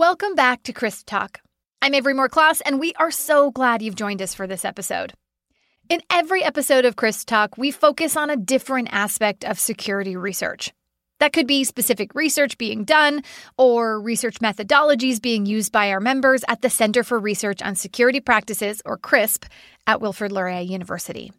Welcome back to Crisp Talk. I'm Avery Moore-Kloss, and we are so glad you've joined us for this episode. In every episode of Crisp Talk, we focus on a different aspect of security research. That could be specific research being done or research methodologies being used by our members at the Center for Research on Security Practices, or CRISP, at Wilfrid Laurier University.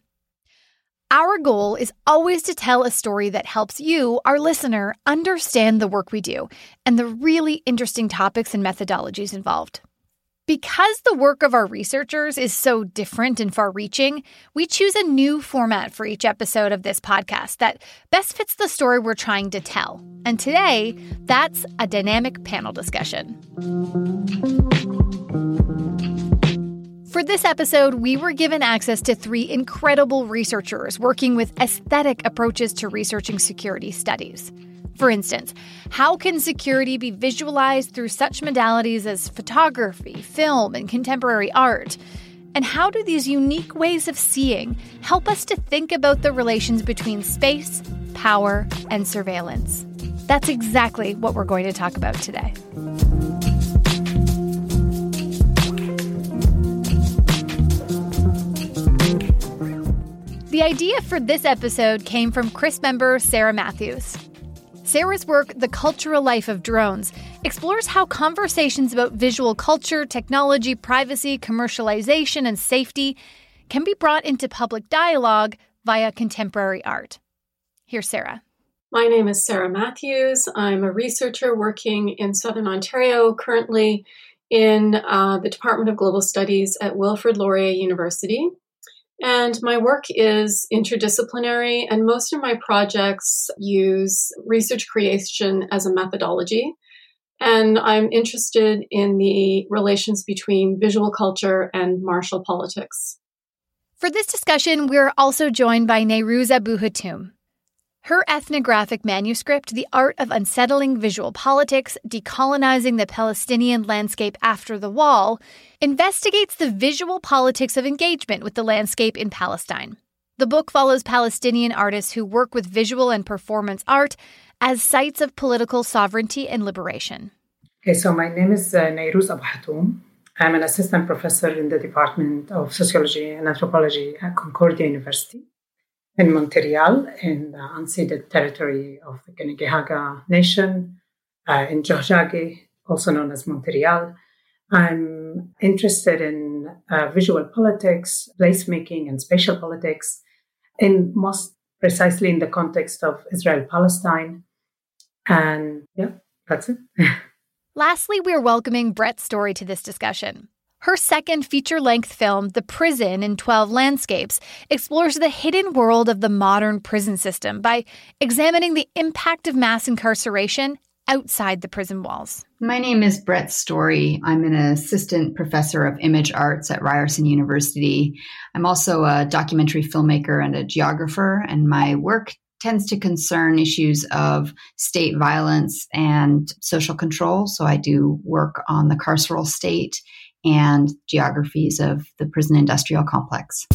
Our goal is always to tell a story that helps you, our listener, understand the work we do and the really interesting topics and methodologies involved. Because the work of our researchers is so different and far reaching, we choose a new format for each episode of this podcast that best fits the story we're trying to tell. And today, that's a dynamic panel discussion. For this episode, we were given access to three incredible researchers working with aesthetic approaches to researching security studies. For instance, how can security be visualized through such modalities as photography, film, and contemporary art? And how do these unique ways of seeing help us to think about the relations between space, power, and surveillance? That's exactly what we're going to talk about today. The idea for this episode came from CRISP member Sara Matthews. Sara's work, The Cultural Life of Drones, explores how conversations about visual culture, technology, privacy, commercialization, and safety can be brought into public dialogue via contemporary art. Here's Sara. My name is Sara Matthews. I'm a researcher working in Southern Ontario, currently in uh, the Department of Global Studies at Wilfrid Laurier University. And my work is interdisciplinary, and most of my projects use research creation as a methodology. And I'm interested in the relations between visual culture and martial politics. For this discussion, we're also joined by Nayrouz Abu Hatoum. Her ethnographic manuscript, The Art of Unsettling Visual Politics Decolonizing the Palestinian Landscape After the Wall, investigates the visual politics of engagement with the landscape in Palestine. The book follows Palestinian artists who work with visual and performance art as sites of political sovereignty and liberation. Okay, so my name is uh, Nayrouz Abu Hatoum. I'm an assistant professor in the Department of Sociology and Anthropology at Concordia University in Montreal, in the unceded territory of the Kanien'kehá:ka Nation, uh, in Tiohtià:ke, also known as Montreal. I'm interested in uh, visual politics, placemaking, and spatial politics, in most precisely in the context of Israel Palestine. And yeah, that's it. Lastly, we're welcoming Brett Story to this discussion. Her second feature length film, The Prison in 12 Landscapes, explores the hidden world of the modern prison system by examining the impact of mass incarceration outside the prison walls. My name is Brett Story. I'm an assistant professor of image arts at Ryerson University. I'm also a documentary filmmaker and a geographer, and my work tends to concern issues of state violence and social control. So I do work on the carceral state and geographies of the prison industrial complex.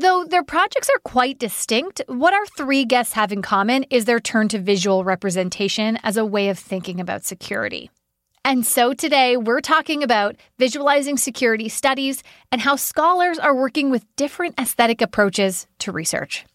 Though their projects are quite distinct, what our three guests have in common is their turn to visual representation as a way of thinking about security. And so today we're talking about visualizing security studies and how scholars are working with different aesthetic approaches to research.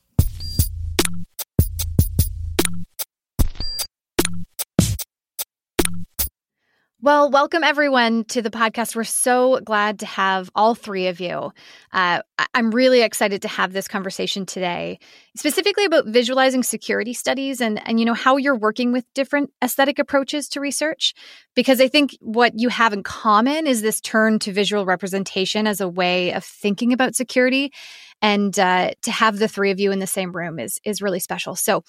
Well, welcome everyone to the podcast. We're so glad to have all three of you. Uh, I'm really excited to have this conversation today, specifically about visualizing security studies and and you know how you're working with different aesthetic approaches to research. Because I think what you have in common is this turn to visual representation as a way of thinking about security, and uh, to have the three of you in the same room is is really special. So,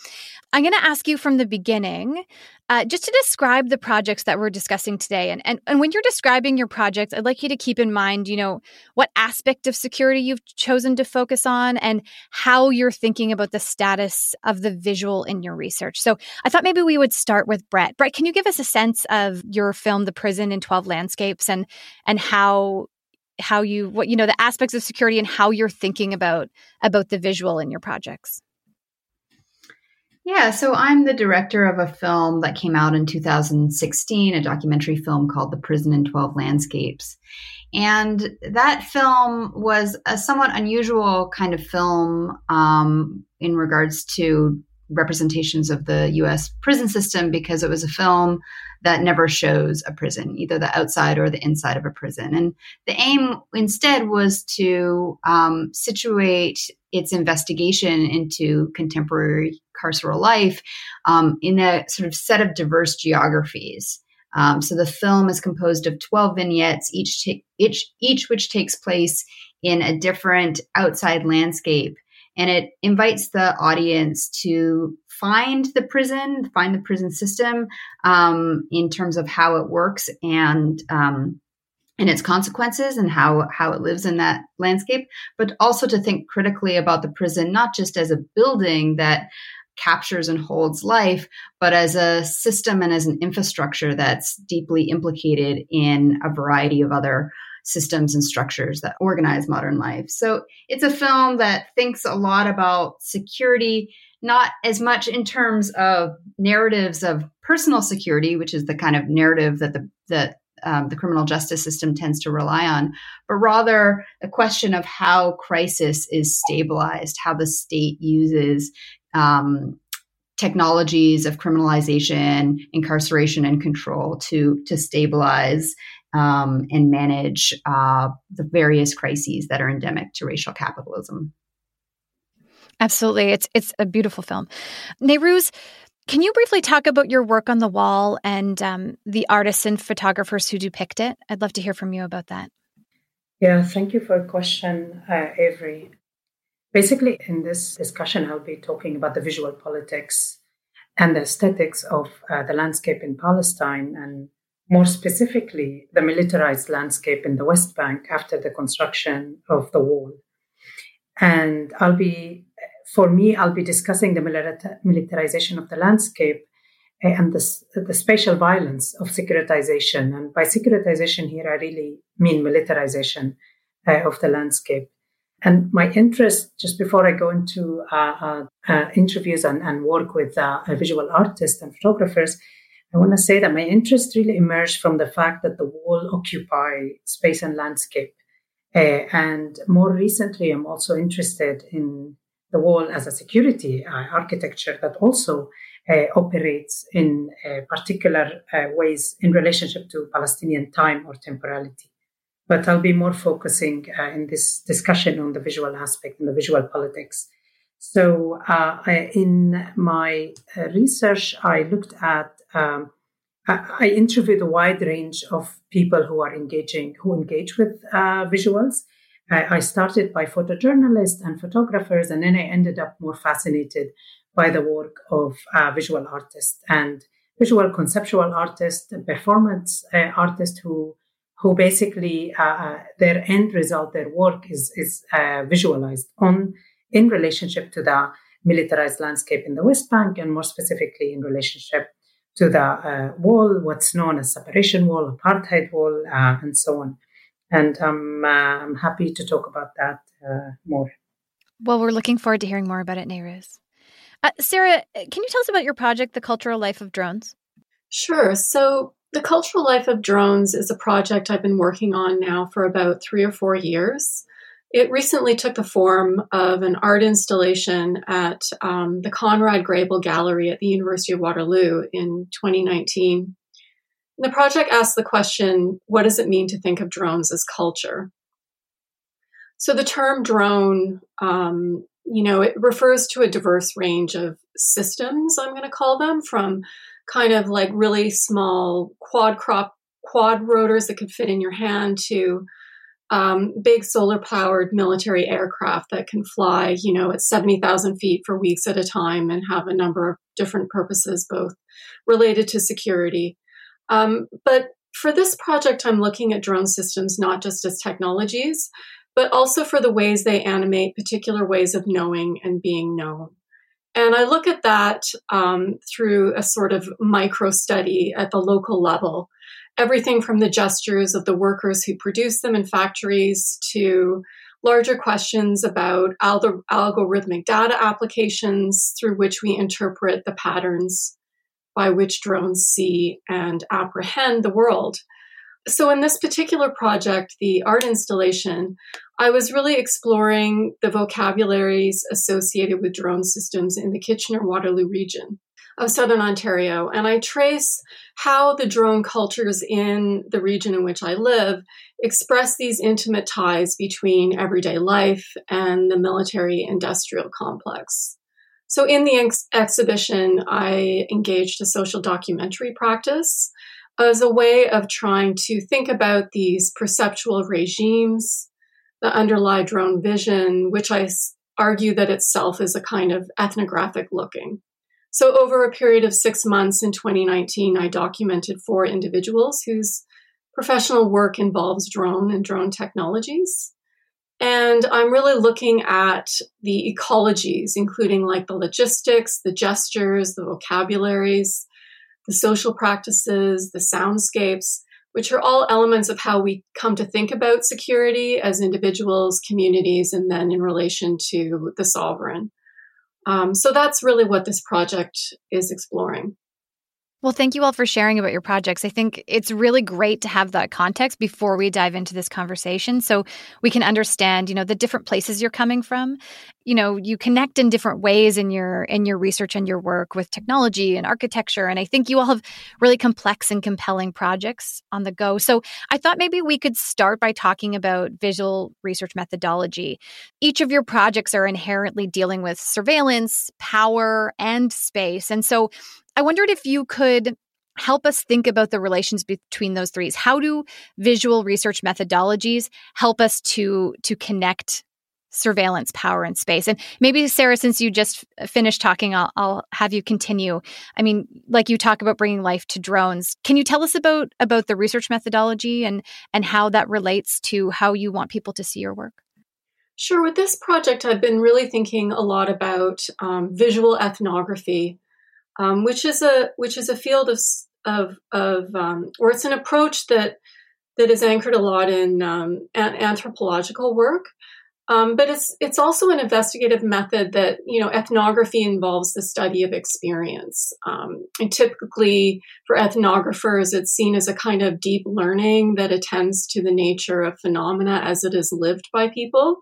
I'm going to ask you from the beginning, uh, just to describe the projects that we're discussing today. And, and and when you're describing your projects, I'd like you to keep in mind, you know, what aspect of security you've chosen to focus on, and how you're thinking about the status of the visual in your research. So, I thought maybe we would start with Brett. Brett, can you give us a sense of your film, The Prison in Twelve Landscapes, and and how how you what you know the aspects of security and how you're thinking about about the visual in your projects Yeah, so I'm the director of a film that came out in 2016, a documentary film called The Prison in 12 Landscapes. And that film was a somewhat unusual kind of film um, in regards to representations of the US prison system because it was a film that never shows a prison, either the outside or the inside of a prison. And the aim instead was to um, situate its investigation into contemporary carceral life um, in a sort of set of diverse geographies. Um, so the film is composed of 12 vignettes, each, ta- each, each which takes place in a different outside landscape. And it invites the audience to find the prison, find the prison system um, in terms of how it works and um, and its consequences and how how it lives in that landscape, but also to think critically about the prison not just as a building that captures and holds life, but as a system and as an infrastructure that's deeply implicated in a variety of other systems and structures that organize modern life. So it's a film that thinks a lot about security, not as much in terms of narratives of personal security, which is the kind of narrative that the that um, the criminal justice system tends to rely on, but rather a question of how crisis is stabilized, how the state uses um, technologies of criminalization, incarceration, and control to to stabilize um, and manage uh, the various crises that are endemic to racial capitalism. Absolutely, it's it's a beautiful film. Nayrouz, can you briefly talk about your work on the wall and um, the artists and photographers who depict it? I'd love to hear from you about that. Yeah, thank you for the question, uh, Avery. Basically, in this discussion, I'll be talking about the visual politics and the aesthetics of uh, the landscape in Palestine, and more specifically, the militarized landscape in the West Bank after the construction of the wall. And I'll be for me, I'll be discussing the militarization of the landscape eh, and the, the spatial violence of securitization. And by securitization here, I really mean militarization uh, of the landscape. And my interest, just before I go into uh, uh, uh interviews and, and, work with uh, visual artists and photographers, I want to say that my interest really emerged from the fact that the wall occupy space and landscape. Uh, and more recently, I'm also interested in the wall as a security uh, architecture that also uh, operates in uh, particular ways in relationship to Palestinian time or temporality. But I'll be more focusing in this discussion on the visual aspect and the visual politics. So, I, in my research, I looked at um, I interviewed a wide range of people who are engaging, who engage with uh, visuals, I, I started by photojournalists and photographers, and then I ended up more fascinated by the work of uh, visual artists and visual conceptual artists, performance uh, artists who who basically uh, uh, their end result, their work is is uh, visualized on in relationship to the militarized landscape in the West Bank, and more specifically in relationship to the uh, wall, what's known as separation wall, apartheid wall, uh, and so on and I'm uh, I'm happy to talk about that uh, more. Well, we're looking forward to hearing more about it, Nayrouz. Uh, Sara, can you tell us about your project, The Cultural Life of Drones? Sure. So, The Cultural Life of Drones is a project I've been working on now for about three or four years. It recently took the form of an art installation at um, the Conrad Grebel Gallery at the University of Waterloo in 2019. The project asks the question what does it mean to think of drones as culture? So the term drone, um, you know, it refers to a diverse range of systems, I'm going to call them, from kind of like really small quad crop quad rotors that could fit in your hand to um, big solar powered military aircraft that can fly, you know, at 70,000 feet for weeks at a time and have a number of different purposes, both related to security um, but for this project, I'm looking at drone systems not just as technologies, but also for the ways they animate particular ways of knowing and being known. And I look at that um, through a sort of micro study at the local level. Everything from the gestures of the workers who produce them in factories to larger questions about alg- algorithmic data applications through which we interpret the patterns by which drones see and apprehend the world. So, in this particular project, the art installation, I was really exploring the vocabularies associated with drone systems in the Kitchener Waterloo region of Southern Ontario. And I trace how the drone cultures in the region in which I live express these intimate ties between everyday life and the military industrial complex. So, in the ex- exhibition, I engaged a social documentary practice as a way of trying to think about these perceptual regimes that underlie drone vision, which I argue that itself is a kind of ethnographic looking. So, over a period of six months in 2019, I documented four individuals whose professional work involves drone and drone technologies. And I'm really looking at the ecologies, including like the logistics, the gestures, the vocabularies, the social practices, the soundscapes, which are all elements of how we come to think about security as individuals, communities, and then in relation to the sovereign. Um, so that's really what this project is exploring. Well, thank you all for sharing about your projects. I think it's really great to have that context before we dive into this conversation so we can understand, you know, the different places you're coming from. You know, you connect in different ways in your in your research and your work with technology and architecture and I think you all have really complex and compelling projects on the go. So, I thought maybe we could start by talking about visual research methodology. Each of your projects are inherently dealing with surveillance, power, and space. And so I wondered if you could help us think about the relations between those three. How do visual research methodologies help us to to connect surveillance, power, in space? And maybe Sara, since you just finished talking, I'll, I'll have you continue. I mean, like you talk about bringing life to drones. Can you tell us about about the research methodology and and how that relates to how you want people to see your work? Sure. With this project, I've been really thinking a lot about um, visual ethnography um, which is a which is a field of of of um, or it's an approach that that is anchored a lot in um, anthropological work. Um, but it's it's also an investigative method that you know ethnography involves the study of experience, um, and typically for ethnographers, it's seen as a kind of deep learning that attends to the nature of phenomena as it is lived by people.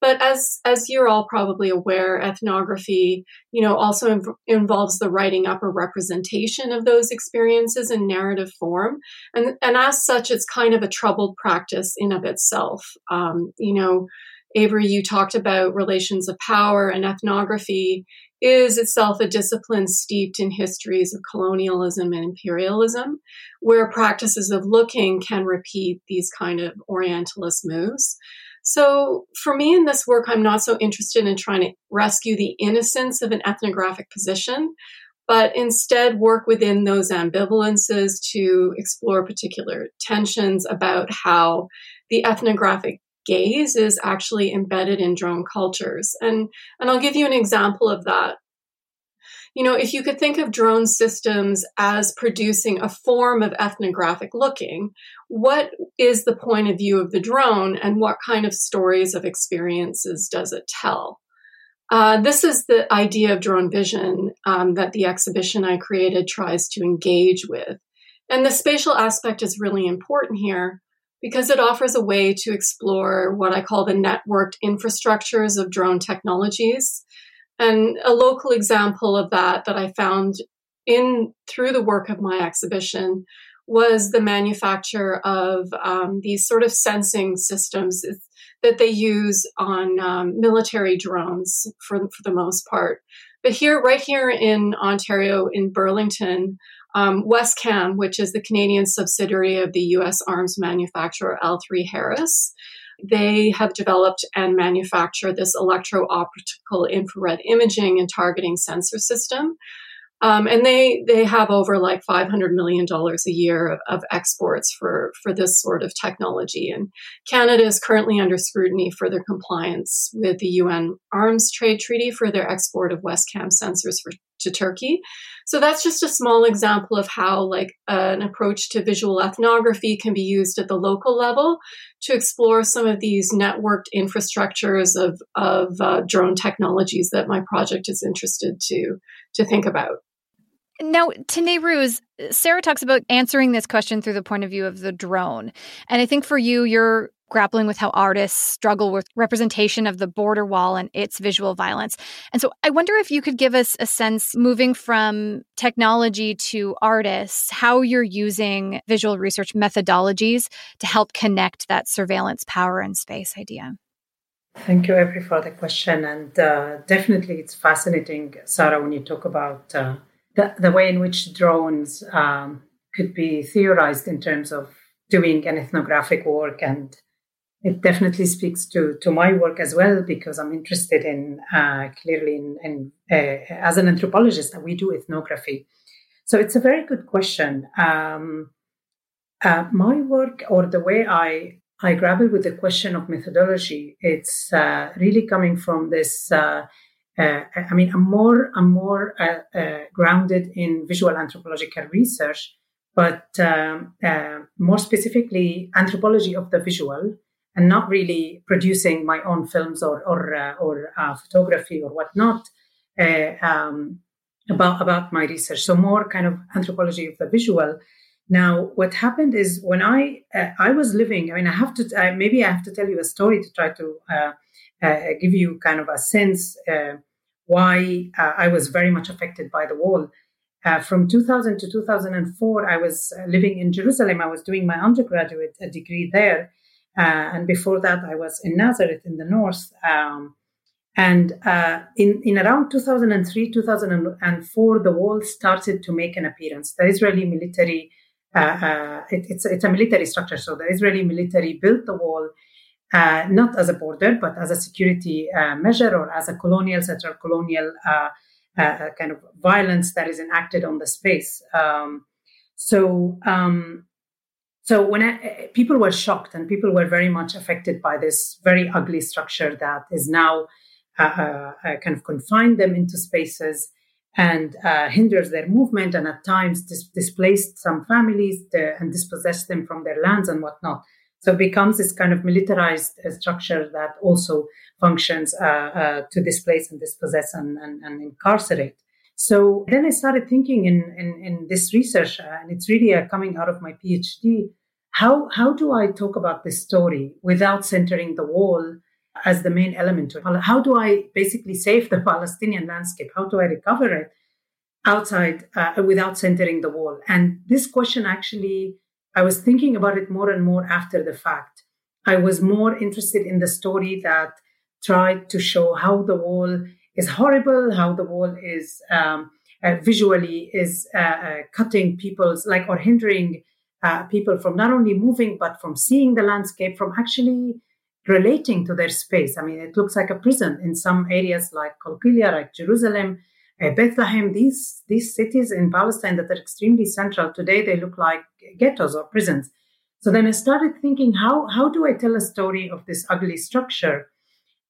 But as as you're all probably aware, ethnography, you know, also inv- involves the writing up or representation of those experiences in narrative form, and and as such, it's kind of a troubled practice in of itself. Um, you know, Avery, you talked about relations of power, and ethnography is itself a discipline steeped in histories of colonialism and imperialism, where practices of looking can repeat these kind of Orientalist moves. So, for me in this work, I'm not so interested in trying to rescue the innocence of an ethnographic position, but instead work within those ambivalences to explore particular tensions about how the ethnographic gaze is actually embedded in drone cultures. And, and I'll give you an example of that you know, if you could think of drone systems as producing a form of ethnographic looking, what is the point of view of the drone and what kind of stories of experiences does it tell? Uh, this is the idea of drone vision um, that the exhibition I created tries to engage with. And the spatial aspect is really important here because it offers a way to explore what I call the networked infrastructures of drone technologies and a local example of that that I found in through the work of my exhibition was the manufacture of um, these sort of sensing systems that they use on um, military drones for, for the most part. But here, right here in Ontario, in Burlington, um, Wescam, which is the Canadian subsidiary of the US arms manufacturer L3 Harris, they have developed and manufacture this electro optical infrared imaging and targeting sensor system. Um, and they they have over like 500 million dollars a year of, of, exports for for this sort of technology and canada is currently under scrutiny for their compliance with the un arms trade treaty for their export of Wescam sensors for, to Turkey. So that's just a small example of how like an approach to visual ethnography can be used at the local level to explore some of these networked infrastructures of, of uh, drone technologies that my project is interested to, to think about. Now, to Nayrouz, Sara talks about answering this question through the point of view of the drone. And I think for you, you're grappling with how artists struggle with representation of the border wall and its visual violence. And so I wonder if you could give us a sense, moving from technology to artists, how you're using visual research methodologies to help connect that surveillance power and space idea. Thank you, Avery, for the question. And uh, definitely it's fascinating, Sara, when you talk about uh, the, the way in which drones um, could be theorized in terms of doing an ethnographic work and it definitely speaks to to my work as well because I'm interested in uh, clearly in, in uh, as an anthropologist we do ethnography. So it's a very good question. Um, uh, my work or the way I I grapple with the question of methodology, it's uh, really coming from this. Uh, uh, I mean, I'm more I'm more grounded in visual anthropological research, but um, more specifically anthropology of the visual and not really producing my own films or or uh, or uh, photography or whatnot uh, um, about about my research. So more kind of anthropology of the visual. Now, what happened is when I uh, I was living. I mean, I have to uh, maybe I have to tell you a story to try to uh, give you kind of a sense why I was very much affected by the wall. from 2000 to 2004, I was living in Jerusalem. I was doing my undergraduate degree there uh, and before that, I was in Nazareth in the north. Um, and uh, in, in around 2003, 2004, the wall started to make an appearance. The Israeli military, uh, uh, it, it's, it's a military structure. So the Israeli military built the wall uh, not as a border, but as a security uh, measure or as a colonial, a colonial kind of violence that is enacted on the space. Um, so um, so when I, people were shocked and people were very much affected by this very ugly structure that is now uh, uh, uh kind of confined them into spaces and uh, hinders their movement and at times dis- displaced some families to, and dispossessed them from their lands and whatnot. So it becomes this kind of militarized uh, structure that also functions uh, to displace and dispossess and, and, and incarcerate. So then I started thinking in, in, in this research, uh, and it's really uh, coming out of my PhD. How, how do I talk about this story without centering the wall as the main element? How do I basically save the Palestinian landscape? How do I recover it outside uh, without centering the wall? And this question actually, I was thinking about it more and more after the fact. I was more interested in the story that tried to show how the wall is horrible, how the wall is um, uh, visually is uh, uh, cutting people's like or hindering uh, people from not only moving but from seeing the landscape, from actually relating to their space. I mean, it looks like a prison in some areas like Qalqilia, like Jerusalem, uh, Bethlehem. These these cities in Palestine that are extremely central today, they look like ghettos or prisons. So then I started thinking, how how do I tell a story of this ugly structure?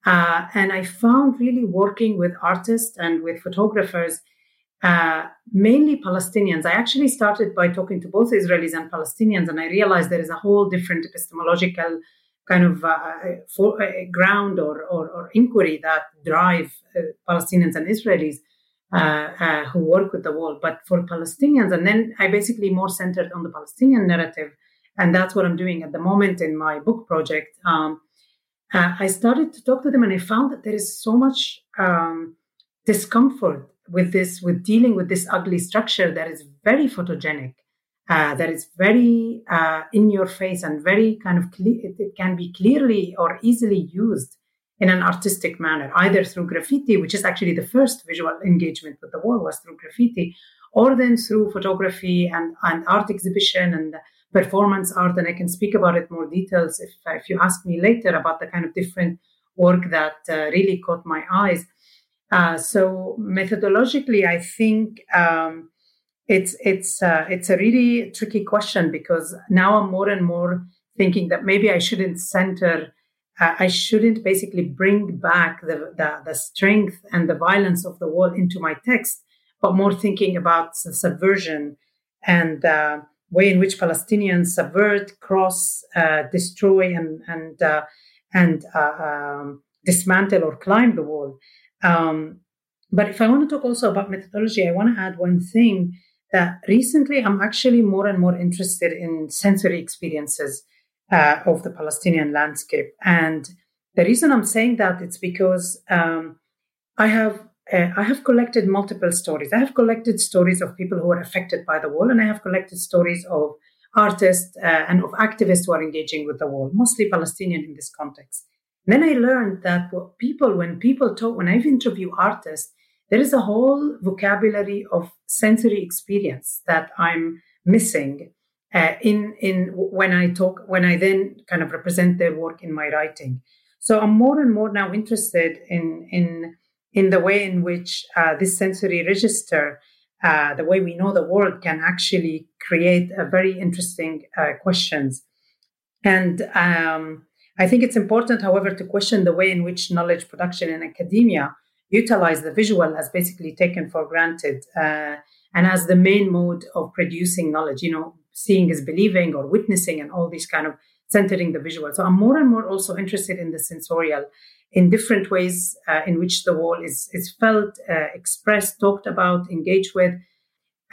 Uh, and I found really working with artists and with photographers, uh, mainly Palestinians. I actually started by talking to both Israelis and Palestinians, and I realized there is a whole different epistemological kind of uh, for, uh, ground or, or, or, inquiry that drive uh, Palestinians and Israelis. Uh, who work with the wall, but for Palestinians, and then I basically more centered on the Palestinian narrative, and that's what I'm doing at the moment in my book project. Um, uh, I started to talk to them and I found that there is so much um, discomfort with this, with dealing with this ugly structure that is very photogenic, uh, that is very uh, in your face and very kind of, cle- it, it can be clearly or easily used in an artistic manner, either through graffiti, which is actually the first visual engagement with the wall was through graffiti, or then through photography and, and art exhibition and performance art, and I can speak about it more details if if you ask me later about the kind of different work that uh, really caught my eyes. Uh, so methodologically, I think um, it's it's uh, it's a really tricky question because now I'm more and more thinking that maybe I shouldn't center. Uh, I shouldn't basically bring back the, the the strength and the violence of the wall into my text, but more thinking about subversion and the way in which Palestinians subvert, cross, uh, destroy, and and uh, and uh, um, dismantle or climb the wall. Um, but if I want to talk also about methodology, I want to add one thing that recently I'm actually more and more interested in sensory experiences uh, of the Palestinian landscape. And the reason I'm saying that it's because um, I have uh, I have collected multiple stories. I have collected stories of people who are affected by the wall, and I have collected stories of artists uh, and of activists who are engaging with the wall, mostly Palestinian in this context. And then I learned that people, when people talk, when I've interviewed artists, there is a whole vocabulary of sensory experience that I'm missing uh, in in when I talk when I then kind of represent their work in my writing. So I'm more and more now interested in in in the way in which uh, this sensory register, uh, the way we know the world, can actually create very interesting uh, questions. And um, I think it's important, however, to question the way in which knowledge production in academia utilize the visual as basically taken for granted uh, and as the main mode of producing knowledge. You know, seeing is believing or witnessing, and all these kind of centering the visual. So I'm more and more also interested in the sensorial in different ways uh, in which the wall is, is felt, uh, expressed, talked about, engaged with,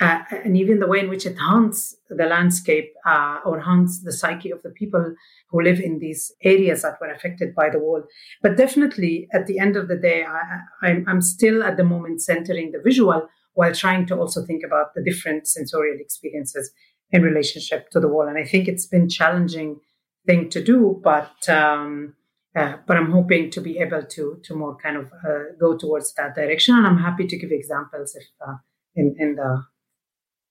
uh, and even the way in which it haunts the landscape uh, or haunts the psyche of the people who live in these areas that were affected by the wall. But definitely, at the end of the day, I, I'm, I'm still at the moment centering the visual while trying to also think about the different sensorial experiences in relationship to the wall. And I think it's been challenging thing to do, but um, uh, but I'm hoping to be able to to more kind of uh, go towards that direction, and I'm happy to give examples if uh, in in the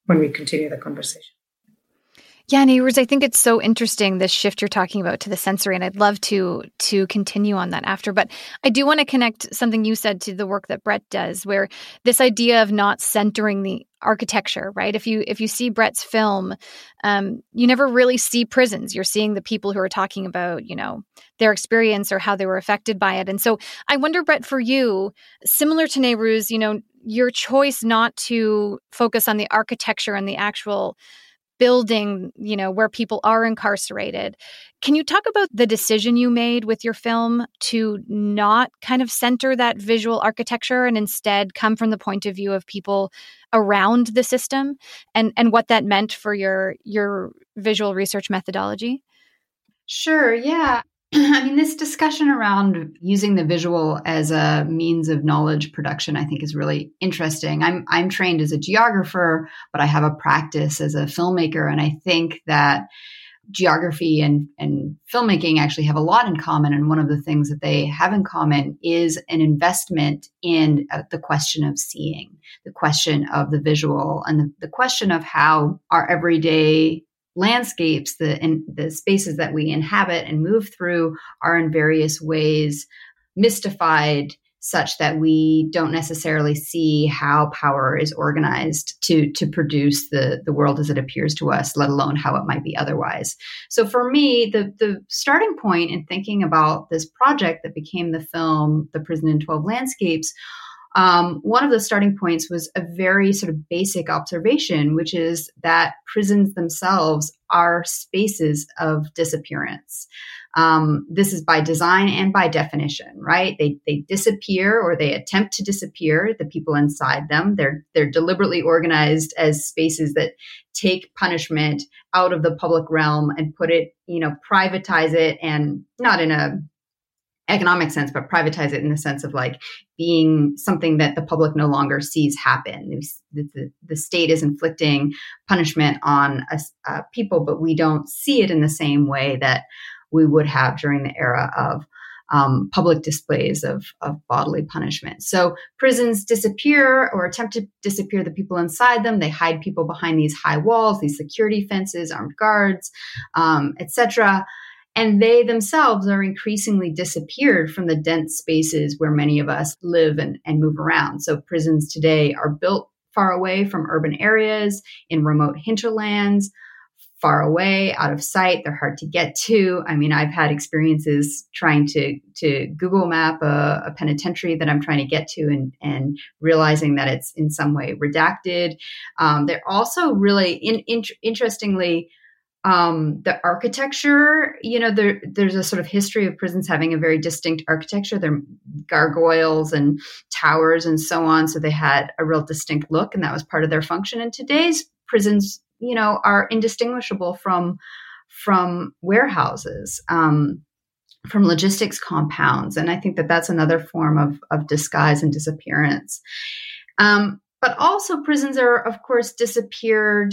when we continue the conversation. Yeah, Nayrouz, I think it's so interesting this shift you're talking about to the sensory, and I'd love to to continue on that after. But I do want to connect something you said to the work that Brett does, where this idea of not centering the architecture, right? If you if you see Brett's film, um, you never really see prisons. You're seeing the people who are talking about, you know, their experience or how they were affected by it. And so I wonder, Brett, for you, similar to Nayrouz, you know, your choice not to focus on the architecture and the actual building, you know, where people are incarcerated. Can you talk about the decision you made with your film to not kind of center that visual architecture and instead come from the point of view of people around the system and and what that meant for your your visual research methodology? Sure, yeah. I mean, this discussion around using the visual as a means of knowledge production, I think, is really interesting. I'm I'm trained as a geographer, but I have a practice as a filmmaker, and I think that geography and, and filmmaking actually have a lot in common. And one of the things that they have in common is an investment in uh, the question of seeing, the question of the visual, and the, the question of how our everyday landscapes, the in, the spaces that we inhabit and move through, are in various ways mystified such that we don't necessarily see how power is organized to to produce the the world as it appears to us let alone how it might be otherwise. So for me the the starting point in thinking about this project that became the film the prison in 12 landscapes um, one of the starting points was a very sort of basic observation, which is that prisons themselves are spaces of disappearance. Um, this is by design and by definition, right? They they disappear or they attempt to disappear. The people inside them they're they're deliberately organized as spaces that take punishment out of the public realm and put it, you know, privatize it, and not in a economic sense, but privatize it in the sense of like being something that the public no longer sees happen. The, the, the state is inflicting punishment on uh, people, but we don't see it in the same way that we would have during the era of um, public displays of, of bodily punishment. So prisons disappear or attempt to disappear the people inside them. They hide people behind these high walls, these security fences, armed guards, um, etc and they themselves are increasingly disappeared from the dense spaces where many of us live and, and move around. So prisons today are built far away from urban areas in remote hinterlands, far away, out of sight. They're hard to get to. I mean, I've had experiences trying to to Google Map a, a penitentiary that I'm trying to get to, and and realizing that it's in some way redacted. Um, they're also really in, in, interestingly. Um, the architecture, you know, there, there's a sort of history of prisons having a very distinct architecture. They're gargoyles and towers and so on. So they had a real distinct look, and that was part of their function. And today's prisons you know are indistinguishable from from warehouses um, from logistics compounds and i think that that's another form of of disguise and disappearance um, but also prisons are of course disappeared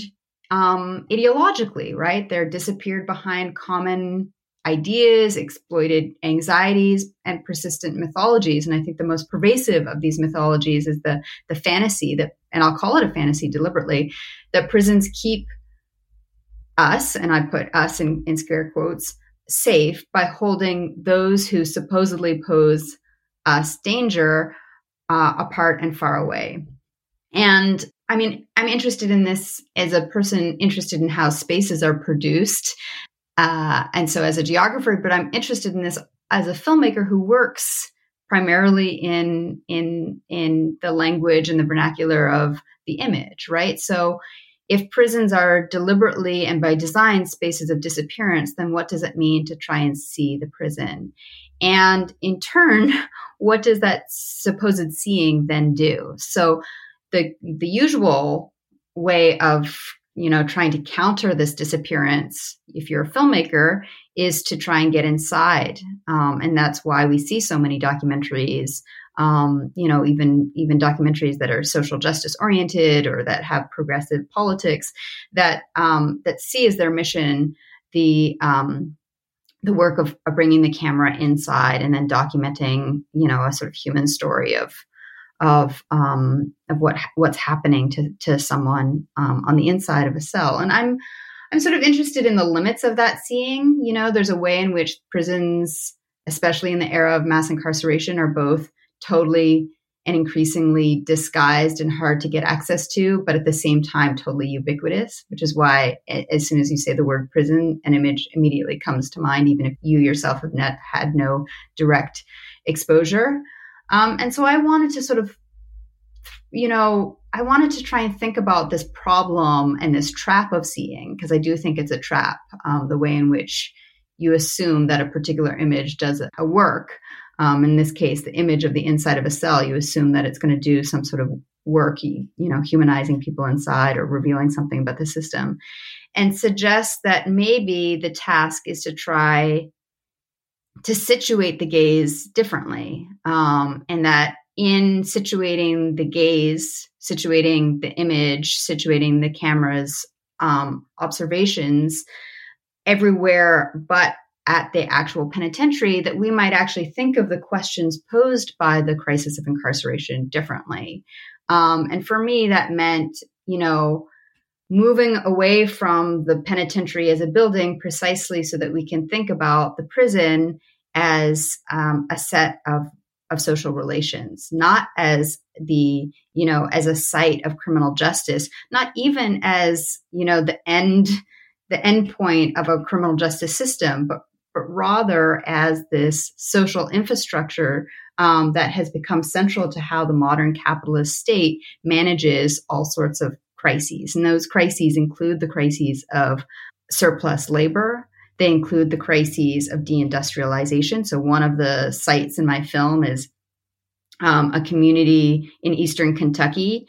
um, ideologically right they're disappeared behind common ideas, exploited anxieties, and persistent mythologies. And I think the most pervasive of these mythologies is the the fantasy that, and I'll call it a fantasy deliberately, that prisons keep us, and I put us in, in scare quotes, safe by holding those who supposedly pose us danger uh, apart and far away. And I mean, I'm interested in this as a person interested in how spaces are produced uh, and so as a geographer, but I'm interested in this as a filmmaker who works primarily in in in the language and the vernacular of the image, right? So if prisons are deliberately and by design spaces of disappearance, then what does it mean to try and see the prison? And in turn, what does that supposed seeing then do? So the the usual way of you know, trying to counter this disappearance, if you're a filmmaker, is to try and get inside. Um, and that's why we see so many documentaries, um, you know, even even documentaries that are social justice oriented or that have progressive politics that um, that see as their mission the um, the work of, of bringing the camera inside and then documenting, you know, a sort of human story of of um, of what what's happening to to someone um, on the inside of a cell. And I'm I'm sort of interested in the limits of that seeing. You know, there's a way in which prisons, especially in the era of mass incarceration, are both totally and increasingly disguised and hard to get access to, but at the same time totally ubiquitous, which is why as soon as you say the word prison, an image immediately comes to mind, even if you yourself have not had no direct exposure. Um, and so I wanted to sort of, you know, I wanted to try and think about this problem and this trap of seeing, because I do think it's a trap, um, the way in which you assume that a particular image does a work. Um, in this case, the image of the inside of a cell, you assume that it's going to do some sort of work, you know, humanizing people inside or revealing something about the system, and suggest that maybe the task is to try to situate the gaze differently, um, and that in situating the gaze, situating the image, situating the camera's um, observations everywhere but at the actual penitentiary, that we might actually think of the questions posed by the crisis of incarceration differently. Um, and for me, that meant, you know, moving away from the penitentiary as a building precisely so that we can think about the prison as um, a set of of social relations, not as the you know as a site of criminal justice, not even as you know the end the end point of a criminal justice system, but but rather as this social infrastructure um, that has become central to how the modern capitalist state manages all sorts of crises. And those crises include the crises of surplus labor. They include the crises of deindustrialization. So, one of the sites in my film is um, a community in eastern Kentucky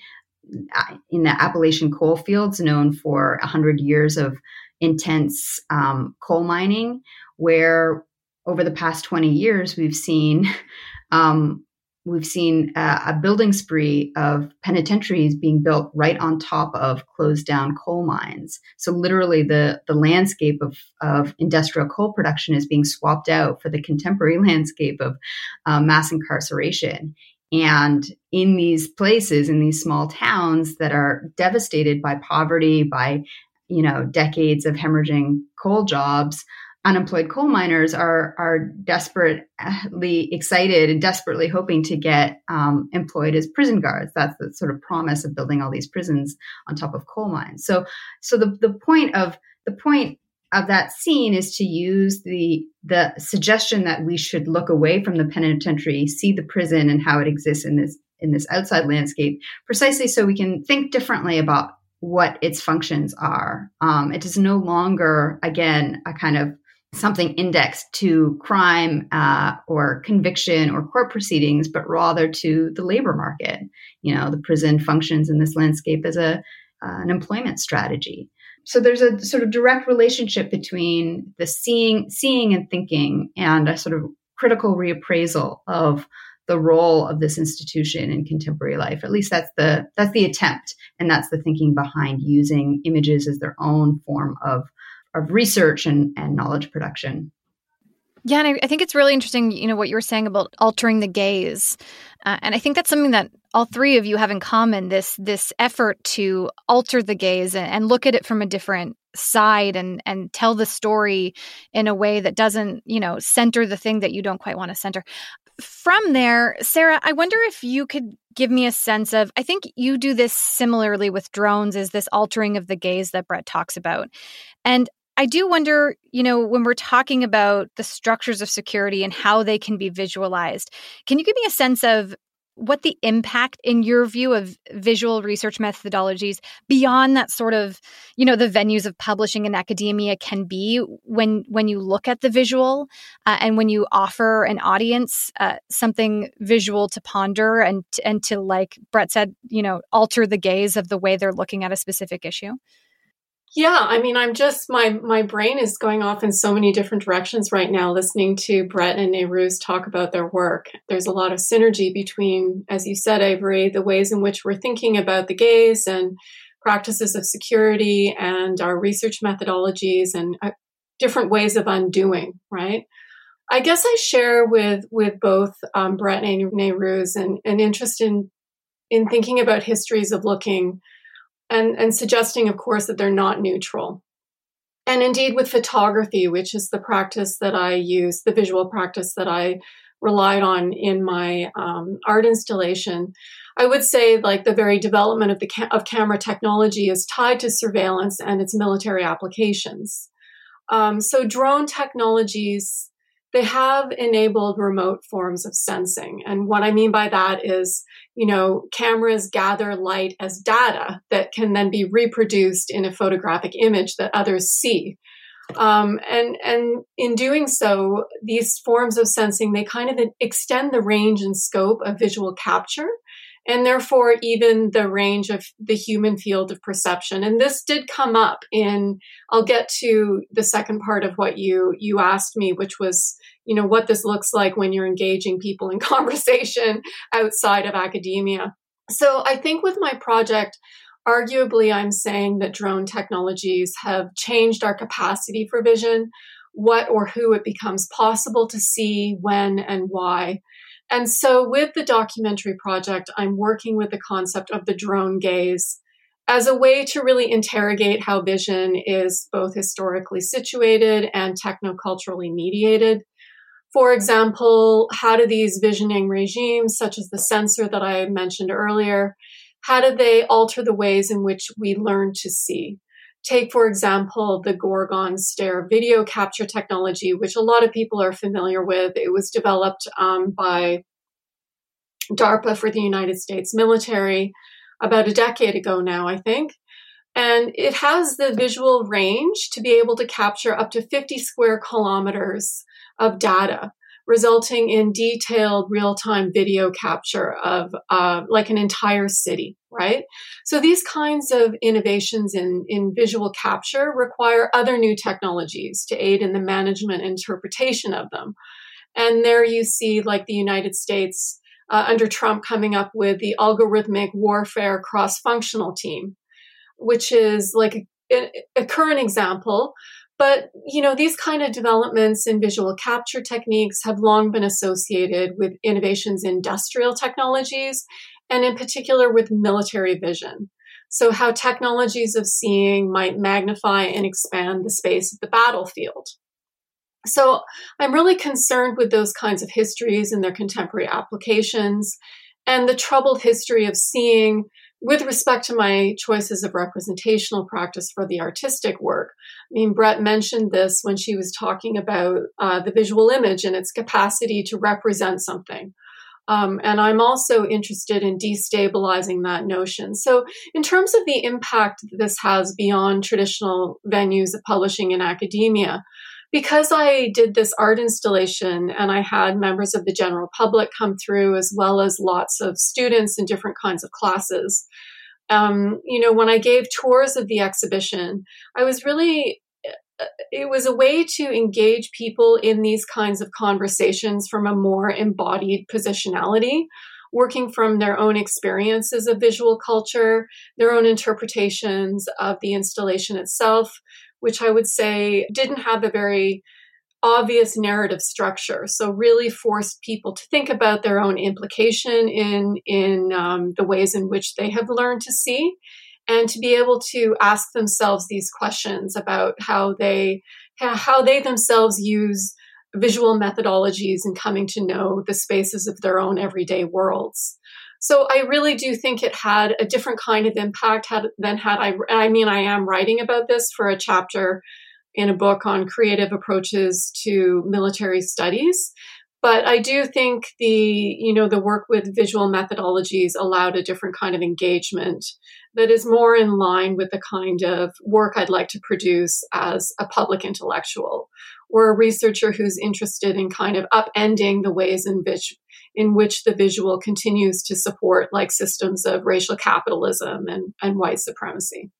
uh, in the Appalachian coal fields, known for 100 years of intense um, coal mining, where over the past 20 years, we've seen um, we've seen a, a, building spree of penitentiaries being built right on top of closed down coal mines. So literally, the the landscape of of industrial coal production is being swapped out for the contemporary landscape of uh, mass incarceration. And in these places, in these small towns that are devastated by poverty, by you know decades of hemorrhaging coal jobs, unemployed coal miners are are desperately excited and desperately hoping to get um, employed as prison guards. That's the sort of promise of building all these prisons on top of coal mines. So, so the the point of the point of that scene is to use the the suggestion that we should look away from the penitentiary, see the prison and how it exists in this in this outside landscape, precisely so we can think differently about what its functions are. Um, it is no longer, again, a kind of something indexed to crime uh, or conviction or court proceedings, but rather to the labor market. You know, the prison functions in this landscape as a uh, an employment strategy. So there's a sort of direct relationship between the seeing, seeing and thinking, and a sort of critical reappraisal of the role of this institution in contemporary life. At least that's the that's the attempt, and that's the thinking behind using images as their own form of of research and, and knowledge production. Yeah, and I, I, think it's really interesting, you know, what you were saying about altering the gaze, uh, and I think that's something that all three of you have in common this this effort to alter the gaze and, and look at it from a different side and and tell the story in a way that doesn't, you know, center the thing that you don't quite want to center from there, Sara, I wonder if you could give me a sense of I think you do this similarly with drones is this altering of the gaze that Brett talks about. And I do wonder, you know, when we're talking about the structures of security and how they can be visualized, can you give me a sense of what the impact in your view of visual research methodologies beyond that sort of you know the venues of publishing and academia can be when when you look at the visual uh, and when you offer an audience uh, something visual to ponder and and to like brett said you know alter the gaze of the way they're looking at a specific issue yeah, I mean, I'm just my my brain is going off in so many different directions right now, listening to Brett and Nayrouz talk about their work. There's a lot of synergy between, as you said, Avery, the ways in which we're thinking about the gaze and practices of security and our research methodologies and uh, different ways of undoing. Right. I guess I share with with both um, Brett and Nayrouz an, an interest in in thinking about histories of looking and, and suggesting, of course, that they're not neutral. And indeed, with photography, which is the practice that I use, the visual practice that I relied on in my um, art installation, I would say like the very development of the ca- of camera technology is tied to surveillance and its military applications. Um, so drone technologies they have enabled remote forms of sensing. And what I mean by that is, you know, cameras gather light as data that can then be reproduced in a photographic image that others see. Um, and and in doing so, these forms of sensing they kind of extend the range and scope of visual capture and therefore even the range of the human field of perception. And this did come up in i'll get to the second part of what you you asked me which was you know what this looks like when you're engaging people in conversation outside of academia. So i think with my project arguably i'm saying that drone technologies have changed our capacity for vision what or who it becomes possible to see when and why and so with the documentary project, I'm working with the concept of the drone gaze as a way to really interrogate how vision is both historically situated and technoculturally mediated. For example, how do these visioning regimes, such as the sensor that I mentioned earlier, how do they alter the ways in which we learn to see? Take, for example, the Gorgon Stare video capture technology, which a lot of people are familiar with. It was developed um, by DARPA for the United States military about a decade ago now, I think. And it has the visual range to be able to capture up to 50 square kilometers of data resulting in detailed real-time video capture of uh, like an entire city right? So these kinds of innovations in, in visual capture require other new technologies to aid in the management interpretation of them. And there you see like the united states uh, under trump coming up with the algorithmic warfare cross-functional team which is like a, a current example but, you know, these kind of developments in visual capture techniques have long been associated with innovations in industrial technologies and in particular with military vision. So how technologies of seeing might magnify and expand the space of the battlefield. So I'm really concerned with those kinds of histories and their contemporary applications and the troubled history of seeing with respect to my choices of representational practice for the artistic work, I mean, Brett mentioned this when she was talking about uh, the visual image and its capacity to represent something. Um, and I'm also interested in destabilizing that notion. So, in terms of the impact this has beyond traditional venues of publishing in academia, because I did this art installation and I had members of the general public come through, as well as lots of students in different kinds of classes. Um, you know, when I gave tours of the exhibition, I was really it was a way to engage people in these kinds of conversations from a more embodied positionality, working from their own experiences of visual culture, their own interpretations of the installation itself, which I would say didn't have a very obvious narrative structure. So really forced people to think about their own implication in in um, the ways in which they have learned to see and to be able to ask themselves these questions about how they how they themselves use visual methodologies and coming to know the spaces of their own everyday worlds. So I really do think it had a different kind of impact had, than had I. I mean, I am writing about this for a chapter in a book on creative approaches to military studies, but I do think the you know the work with visual methodologies allowed a different kind of engagement that is more in line with the kind of work I'd like to produce as a public intellectual or a researcher who's interested in kind of upending the ways in which in which the visual continues to support like systems of racial capitalism and, and white supremacy.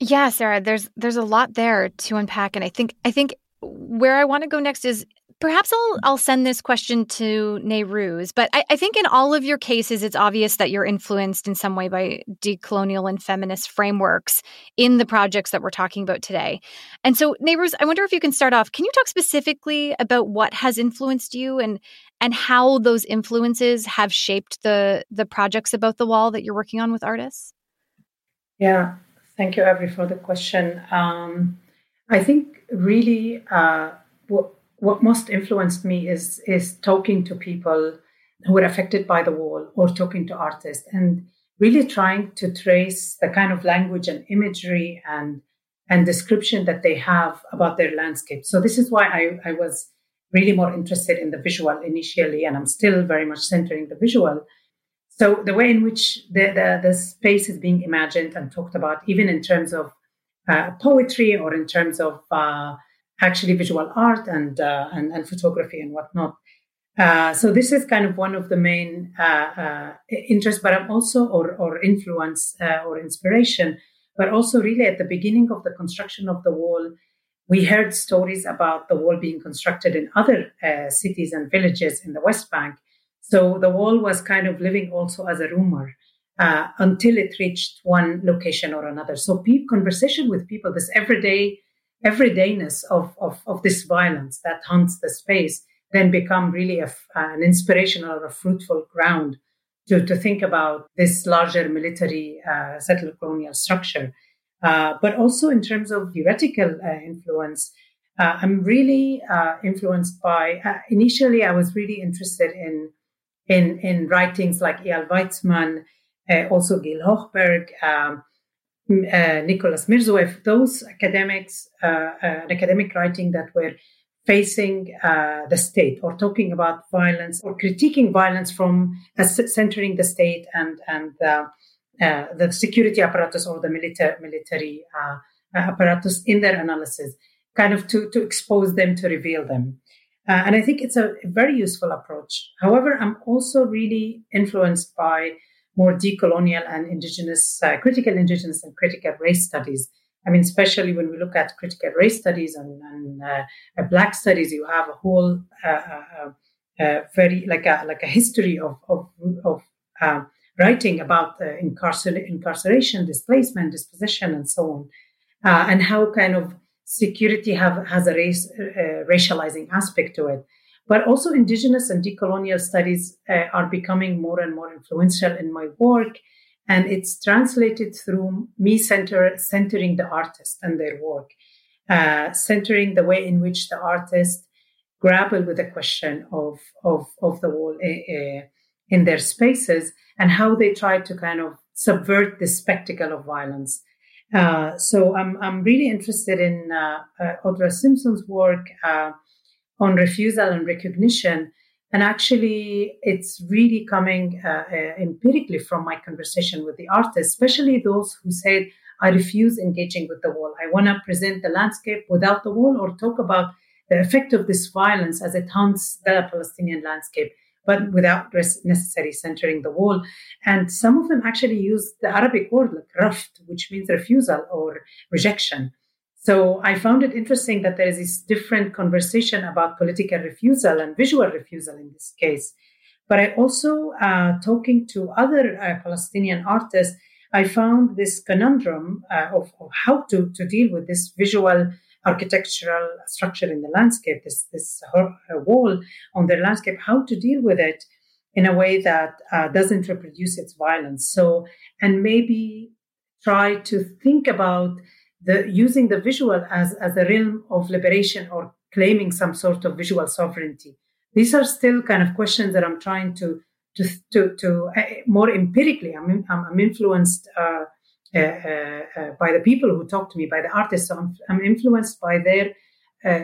Yeah, Sara, there's there's a lot there to unpack and I think I think where I want to go next is Perhaps I'll I'll send this question to Nayrouz, but I, I, think in all of your cases, it's obvious that you're influenced in some way by decolonial and feminist frameworks in the projects that we're talking about today. And so, Nayrouz, I wonder if you can start off. Can you talk specifically about what has influenced you and and how those influences have shaped the the projects about the wall that you're working on with artists? Yeah, thank you, Avery, for the question. Um, I think really. Uh, what what most influenced me is is talking to people who were affected by the wall or talking to artists and really trying to trace the kind of language and imagery and and description that they have about their landscape. So this is why I, I was really more interested in the visual initially, and I'm still very much centering the visual. So the way in which the, the, the space is being imagined and talked about, even in terms of uh, poetry or in terms of uh, actually visual art and uh, and, and, photography and whatnot. Uh, so this is kind of one of the main uh, uh interests, but I'm also or or influence or inspiration, but also really at the beginning of the construction of the wall, we heard stories about the wall being constructed in other uh, cities and villages in the West Bank. So the wall was kind of living also as a rumor. until it reached one location or another. So, conversation with people, this everyday everydayness of, of, of this violence that haunts the space then become really a, an inspirational or a fruitful ground to, to think about this larger military uh, settler colonial structure. Uh, but also in terms of theoretical uh, influence, uh, I'm really uh, influenced by. Initially, I was really interested in in in writings like Eyal Weizman, also Gil Hochberg, um, Nicholas Mirzoeff, those academics, academic writing that were facing uh, the state or talking about violence or critiquing violence from uh, centering the state and and uh, the security apparatus or the military military apparatus in their analysis, kind of to to expose them to reveal them. and I think it's a very useful approach. However, I'm also really influenced by more decolonial and indigenous, uh, critical indigenous and critical race studies. I mean, especially when we look at critical race studies and, and uh, uh black studies, you have a whole uh, uh, uh, very like a like a history of of, of writing about incarcer- incarceration, displacement, dispossession, and so on, and how kind of security have has a race racializing aspect to it. But also, indigenous and decolonial studies uh, are becoming more and more influential in my work. And it's translated through me center, centering the artist and their work, uh, centering the way in which the artist grapple with the question of, of, of the wall uh, in their spaces and how they try to kind of subvert the spectacle of violence. Uh, so I'm, I'm really interested in uh, uh, Audra Simpson's work uh, on refusal and recognition. And actually, it's really coming uh, uh, empirically from my conversation with the artists, especially those who said, I refuse engaging with the wall. I want to present the landscape without the wall or talk about the effect of this violence as it haunts the Palestinian landscape but without necessarily centering the wall. And some of them actually use the Arabic word like raft, which means refusal or rejection. So I found it interesting that there is this different conversation about political refusal and visual refusal in this case. But I also, uh, talking to other uh, Palestinian artists, I found this conundrum uh, of, of, how to, to deal with this visual architectural structure in the landscape, this, this wall on the landscape, how to deal with it in a way that uh, doesn't reproduce its violence. So, and maybe try to think about the using the visual as, as a realm of liberation or claiming some sort of visual sovereignty. These are still kind of questions that I'm trying to to to, to uh, more empirically. I'm I'm, influenced uh, uh, uh, uh, Uh, uh, uh, by the people who talk to me, by the artists. So I'm, I'm influenced by their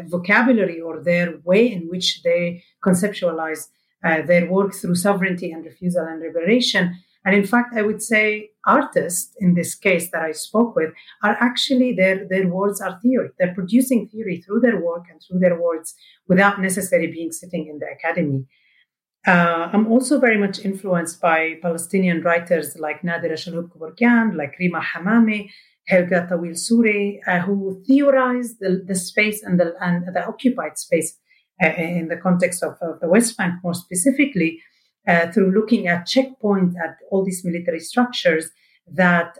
vocabulary or their way in which they conceptualize their work through sovereignty and refusal and liberation. And in fact, I would say artists in this case that I spoke with are actually their, their words are theory. They're producing theory through their work and through their words without necessarily being sitting in the academy. Uh, I'm also very much influenced by Palestinian writers like Nadera Shalhoub Kevorkian, like Rima Hamami, Helga Tawil Souri, uh, who theorize the, the space and the, and the occupied space uh, in the context of, of, the West Bank more specifically, uh, through looking at checkpoints at all these military structures that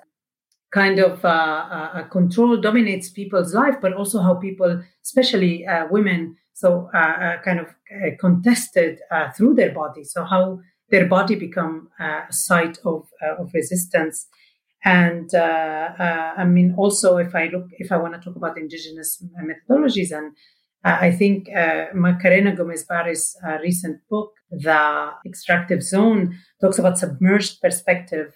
kind of uh, uh, control dominates people's life, but also how people, especially women, so uh, uh, kind of uh, contested through their body. So how their body become a site of of resistance. And I mean, also, if I look, if I want to talk about indigenous methodologies, and I think Macarena Gomez Barris' recent book, The Extractive Zone, talks about submerged perspective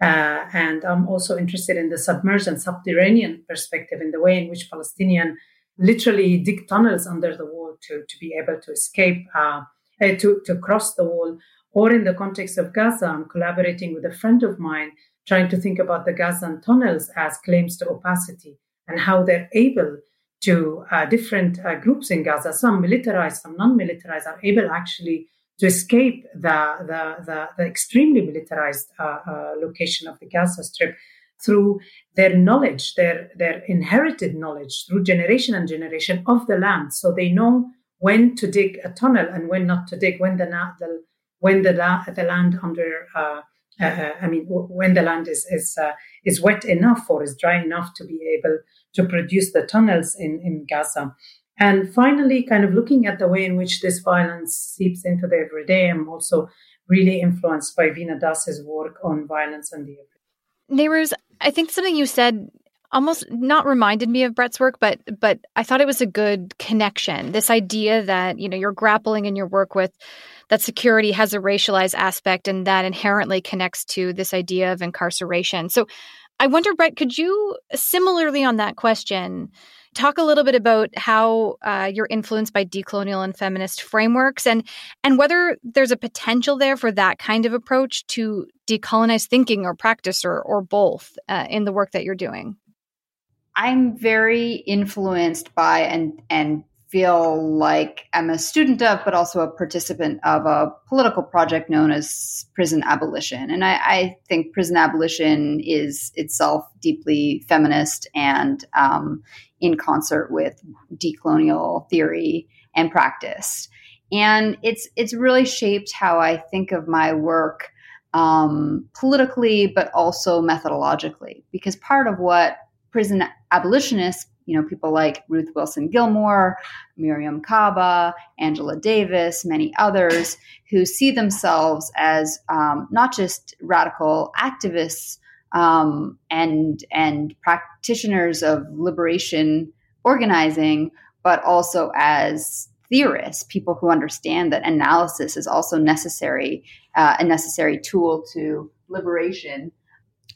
uh, and I'm also interested in the submerged and subterranean perspective in the way in which Palestinian literally dig tunnels under the to, to be able to escape, uh, uh, to, to cross the wall. Or in the context of Gaza, I'm collaborating with a friend of mine, trying to think about the Gazan tunnels as claims to opacity and how they're able to uh, different uh, groups in Gaza, some militarized, some non-militarized, are able actually to escape the the, the, the extremely militarized uh, uh, location of the Gaza Strip through their knowledge, their, their inherited knowledge through generation and generation of the land. So they know when to dig a tunnel and when not to dig, when the, the when the, the land under, uh, uh, I mean, when the land is, is, uh, is wet enough or is dry enough to be able to produce the tunnels in, in Gaza. And finally, kind of looking at the way in which this violence seeps into the everyday, I'm also really influenced by Veena Das's work on violence and the Nayrouz, I think something you said almost not reminded me of Brett's work, but but I thought it was a good connection. This idea that you know you're grappling in your work with that security has a racialized aspect, and that inherently connects to this idea of incarceration. So, I wonder, Brett, could you similarly on that question talk a little bit about how uh, you're influenced by decolonial and feminist frameworks and and whether there's a potential there for that kind of approach to decolonize thinking or practice or, or both uh, in the work that you're doing? I'm very influenced by and and feel like i'm a student of but also a participant of a political project known as prison abolition and i, I think prison abolition is itself deeply feminist and um, in concert with decolonial theory and practice. And it's it's really shaped how I think of my work um, politically, but also methodologically. Because part of what prison abolitionists, you know, people like Ruth Wilson Gilmore, Mariame Kaba, Angela Davis, many others, who see themselves as um, not just radical activists um, and and practitioners of liberation organizing, but also as theorists, people who understand that analysis is also necessary, uh, a necessary tool to liberation.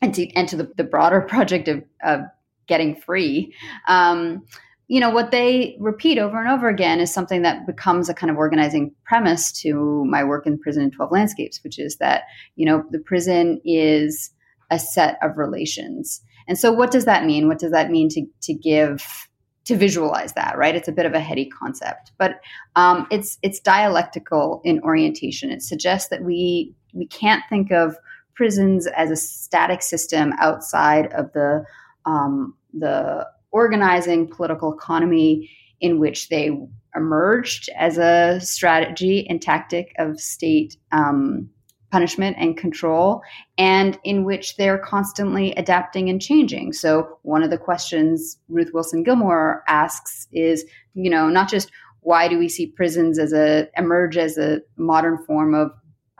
and to, and to the, the broader project of, of getting free. Um, you know, what they repeat over and over again is something that becomes a kind of organizing premise to my work in Prison in 12 Landscapes, which is that, you know, the prison is a set of relations. And so what does that mean? What does that mean to, to give to visualize that, right? It's a bit of a heady concept, but um, it's it's dialectical in orientation. It suggests that we we can't think of prisons as a static system outside of the um, the organizing political economy in which they emerged as a strategy and tactic of state um, punishment and control, and in which they're constantly adapting and changing. So, one of the questions Ruth Wilson Gilmore asks is, you know, not just why do we see prisons as a emerge as a modern form of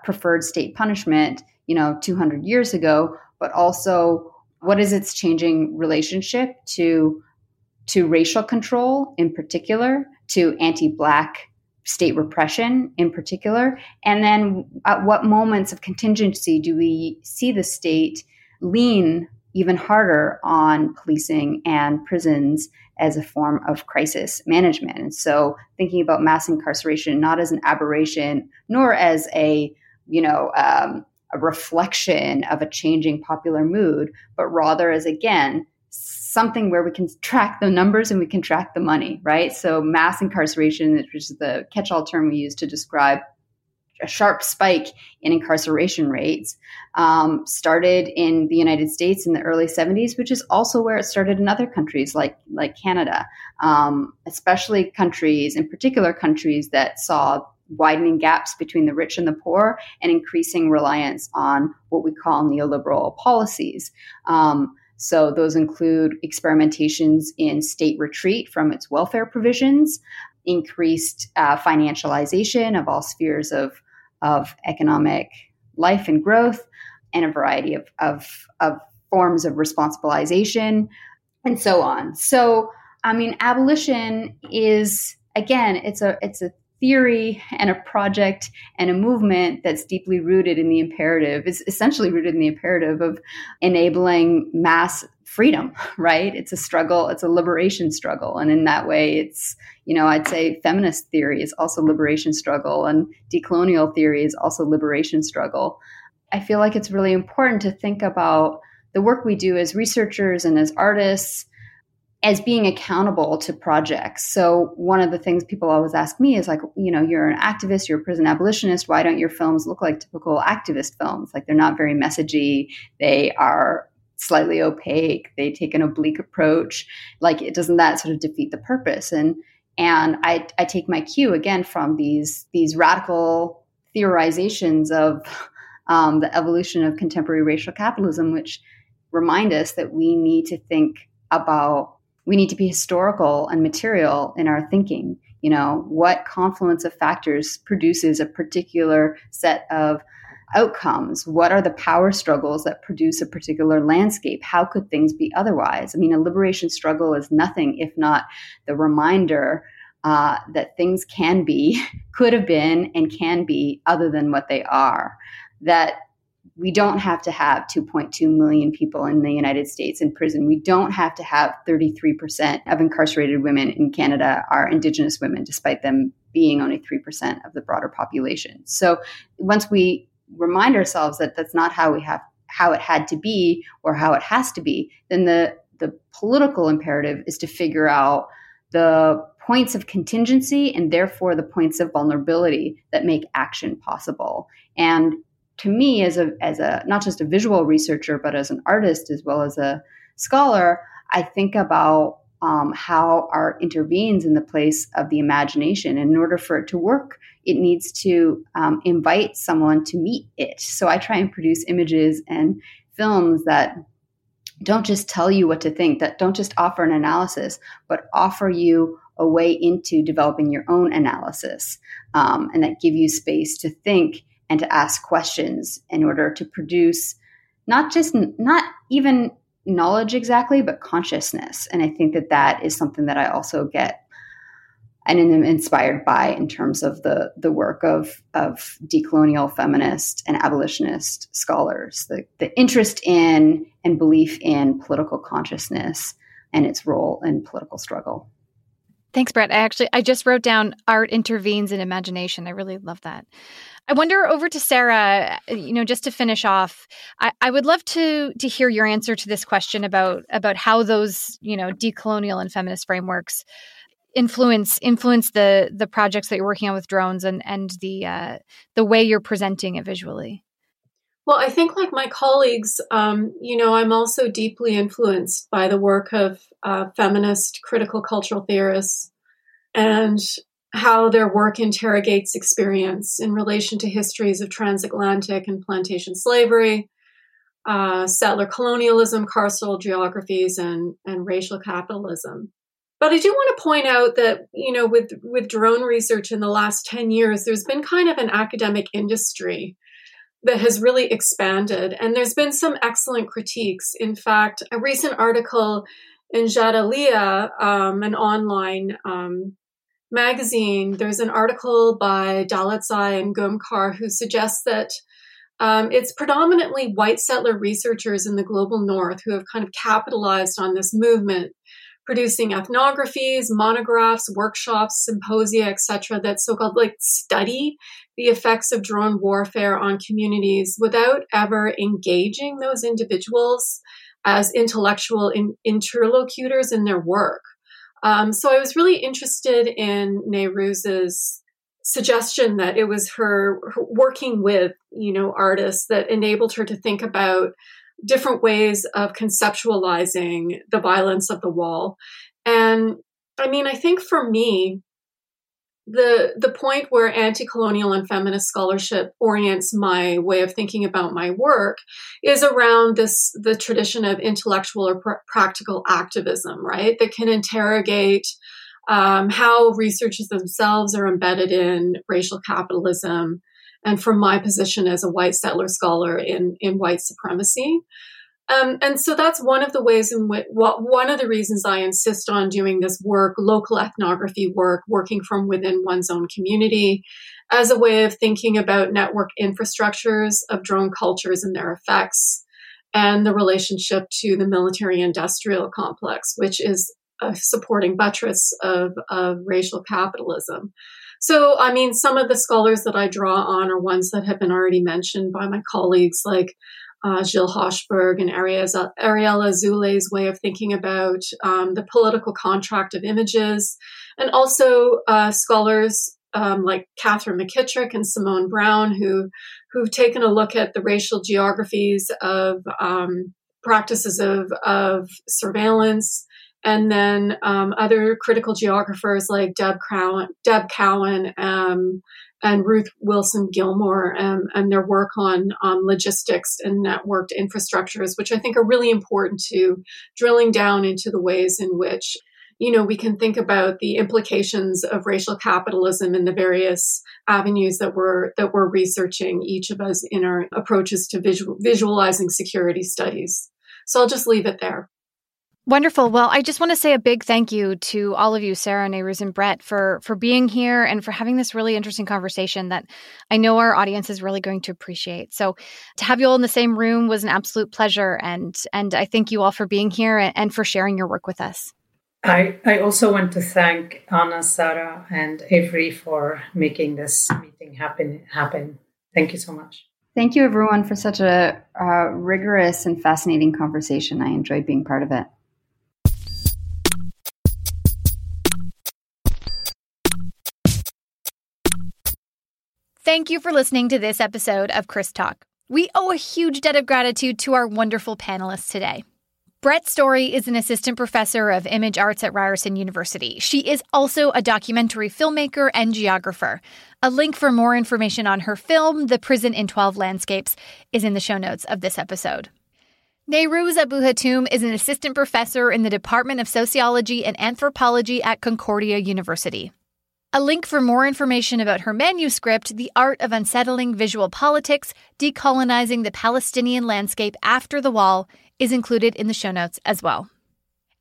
preferred state punishment, you know, 200 years ago, but also what is its changing relationship to to racial control in particular, to anti-black state repression in particular, and then at what moments of contingency do we see the state lean even harder on policing and prisons as a form of crisis management. And so thinking about mass incarceration not as an aberration nor as a, you know, um, a reflection of a changing popular mood, but rather as, again, something where we can track the numbers and we can track the money, right? So, mass incarceration, which is the catch all term we use to describe a sharp spike in incarceration rates, um, started in the United States in the early 70s, which is also where it started in other countries like, like Canada, um, especially countries, in particular countries that saw widening gaps between the rich and the poor and increasing reliance on what we call neoliberal policies. Um, so those include experimentations in state retreat from its welfare provisions, increased uh, financialization of all spheres of, of economic life and growth, and a variety of, of, of forms of responsibilization, and so on. So, I mean, abolition is again, it's a it's a theory and a project and a movement that's deeply rooted in the imperative is essentially rooted in the imperative of enabling mass freedom right? It's a struggle it's a liberation struggle. And in that way it's you know i'd say feminist theory is also liberation struggle and decolonial theory is also liberation struggle. I feel like it's really important to think about the work we do as researchers and as artists as being accountable to projects. So one of the things people always ask me is like, you know, you're an activist, you're a prison abolitionist. Why don't your films look like typical activist films? Like they're not very messagey. They are slightly opaque. They take an oblique approach. Like it doesn't that sort of defeat the purpose? And and I, I take my cue again from these these radical theorizations of um, the evolution of contemporary racial capitalism, which remind us that we need to think about we need to be historical and material in our thinking. You know, what confluence of factors produces a particular set of outcomes? What are the power struggles that produce a particular landscape? How could things be otherwise? I mean, a liberation struggle is nothing if not the reminder uh, that things can be, could have been, and can be other than what they are. That we don't have to have 2.2 million people in the United States in prison. We don't have to have 33% of incarcerated women in Canada are Indigenous women, despite them being only 3% of the broader population. So once we remind ourselves that that's not how we have how it had to be or how it has to be, then the the political imperative is to figure out the points of contingency and therefore the points of vulnerability that make action possible. And to me as a as a not just a visual researcher but as an artist as well as a scholar i think about um, how art intervenes in the place of the imagination. And in order for it to work it needs to um, invite someone to meet it. So i try and produce images and films that don't just tell you what to think that don't just offer an analysis but offer you a way into developing your own analysis um, and that give you space to think and to ask questions in order to produce not just not even knowledge exactly but consciousness and i think that that is something that i also get and am inspired by in terms of the the work of of decolonial feminist and abolitionist scholars. The the interest in and belief in political consciousness and its role in political struggle. Thanks, Brett. I actually I just wrote down art intervenes in imagination. I really love that. I wonder over to Sara, you know, just to finish off, I, I, would love to to hear your answer to this question about about how those, you know, decolonial and feminist frameworks influence influence the the projects that you're working on with drones and and the uh, the way you're presenting it visually. Well, I think, like my colleagues, um, you know, I'm also deeply influenced by the work of uh, feminist critical cultural theorists and how their work interrogates experience in relation to histories of transatlantic and plantation slavery, uh, settler colonialism, carceral geographies, and, and racial capitalism. But I do want to point out that, you know, with, with drone research in the last 10 years, there's been kind of an academic industry that has really expanded. And there's been some excellent critiques. In fact, a recent article in Jadaliyya, um, an online um, magazine, there's an article by Dalitzai and Gomkar who suggests that um, it's predominantly white settler researchers in the global north who have kind of capitalized on this movement producing ethnographies, monographs, workshops, symposia, etc., that so-called like study the effects of drone warfare on communities without ever engaging those individuals as intellectual in- interlocutors in their work. Um, so I was really interested in Nayrouz's suggestion that it was her, her working with, you know, artists that enabled her to think about different ways of conceptualizing the violence of the wall. And I mean, I think for me, the the point where anti-colonial and feminist scholarship orients my way of thinking about my work is around this the tradition of intellectual or pr- practical activism right that can interrogate um, how researchers themselves are embedded in racial capitalism and from my position as a white settler scholar in, in white supremacy. Um, and so that's one of the ways in which, well, one of the reasons I insist on doing this work, local ethnography work, working from within one's own community, as a way of thinking about network infrastructures of drone cultures and their effects, and the relationship to the military industrial complex, which is a supporting buttress of, of racial capitalism. So, I mean, some of the scholars that I draw on are ones that have been already mentioned by my colleagues, like uh, Gilles Hochberg and Ariella, Azoulay's way of thinking about um, the political contract of images, and also uh, scholars um, like Katherine McKittrick and Simone Browne, who who've taken a look at the racial geographies of um, practices of, of surveillance. And then um, other critical geographers like Deb Cowen, Deb Cowen um, and Ruth Wilson Gilmore um, and their work on logistics and networked infrastructures, which I think are really important to drilling down into the ways in which you know we can think about the implications of racial capitalism in the various avenues that we're that we're researching each of us in our approaches to visual, visualizing security studies. So I'll just leave it there. Wonderful. Well, I just want to say a big thank you to all of you, Sara, Nayrouz, and Brett, for for being here and for having this really interesting conversation that I know our audience is really going to appreciate. So, to have you all in the same room was an absolute pleasure, and and I thank you all for being here and for sharing your work with us. I I also want to thank Ana, Sara, and Avery for making this meeting happen. Happen. Thank you so much. Thank you, everyone, for such a uh, rigorous and fascinating conversation. I enjoyed being part of it. Thank you for listening to this episode of Chris Talk. We owe a huge debt of gratitude to our wonderful panelists today. Brett Story is an assistant professor of image arts at Ryerson University. She is also a documentary filmmaker and geographer. A link for more information on her film, The Prison in 12 Landscapes, is in the show notes of this episode. Nayrouz Abu Hatoum is an assistant professor in the Department of Sociology and Anthropology at Concordia University. A link for more information about her manuscript, The Art of Unsettling Visual Politics Decolonizing the Palestinian Landscape After the Wall, is included in the show notes as well.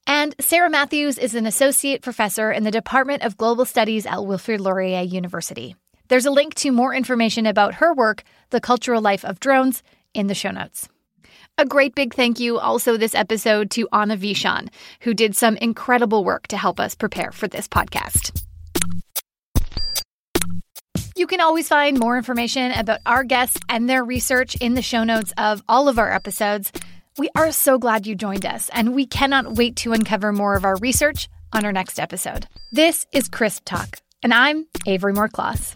And Sara Matthews is an associate professor in the Department of Global Studies at Wilfrid Laurier University. There's a link to more information about her work, The Cultural Life of Drones, in the show notes. A great big thank you also this episode to Ana Visan, who did some incredible work to help us prepare for this podcast. You can always find more information about our guests and their research in the show notes of all of our episodes. We are so glad you joined us, and we cannot wait to uncover more of our research on our next episode. This is Crisp Talk, and I'm Avery Moore-Kloss.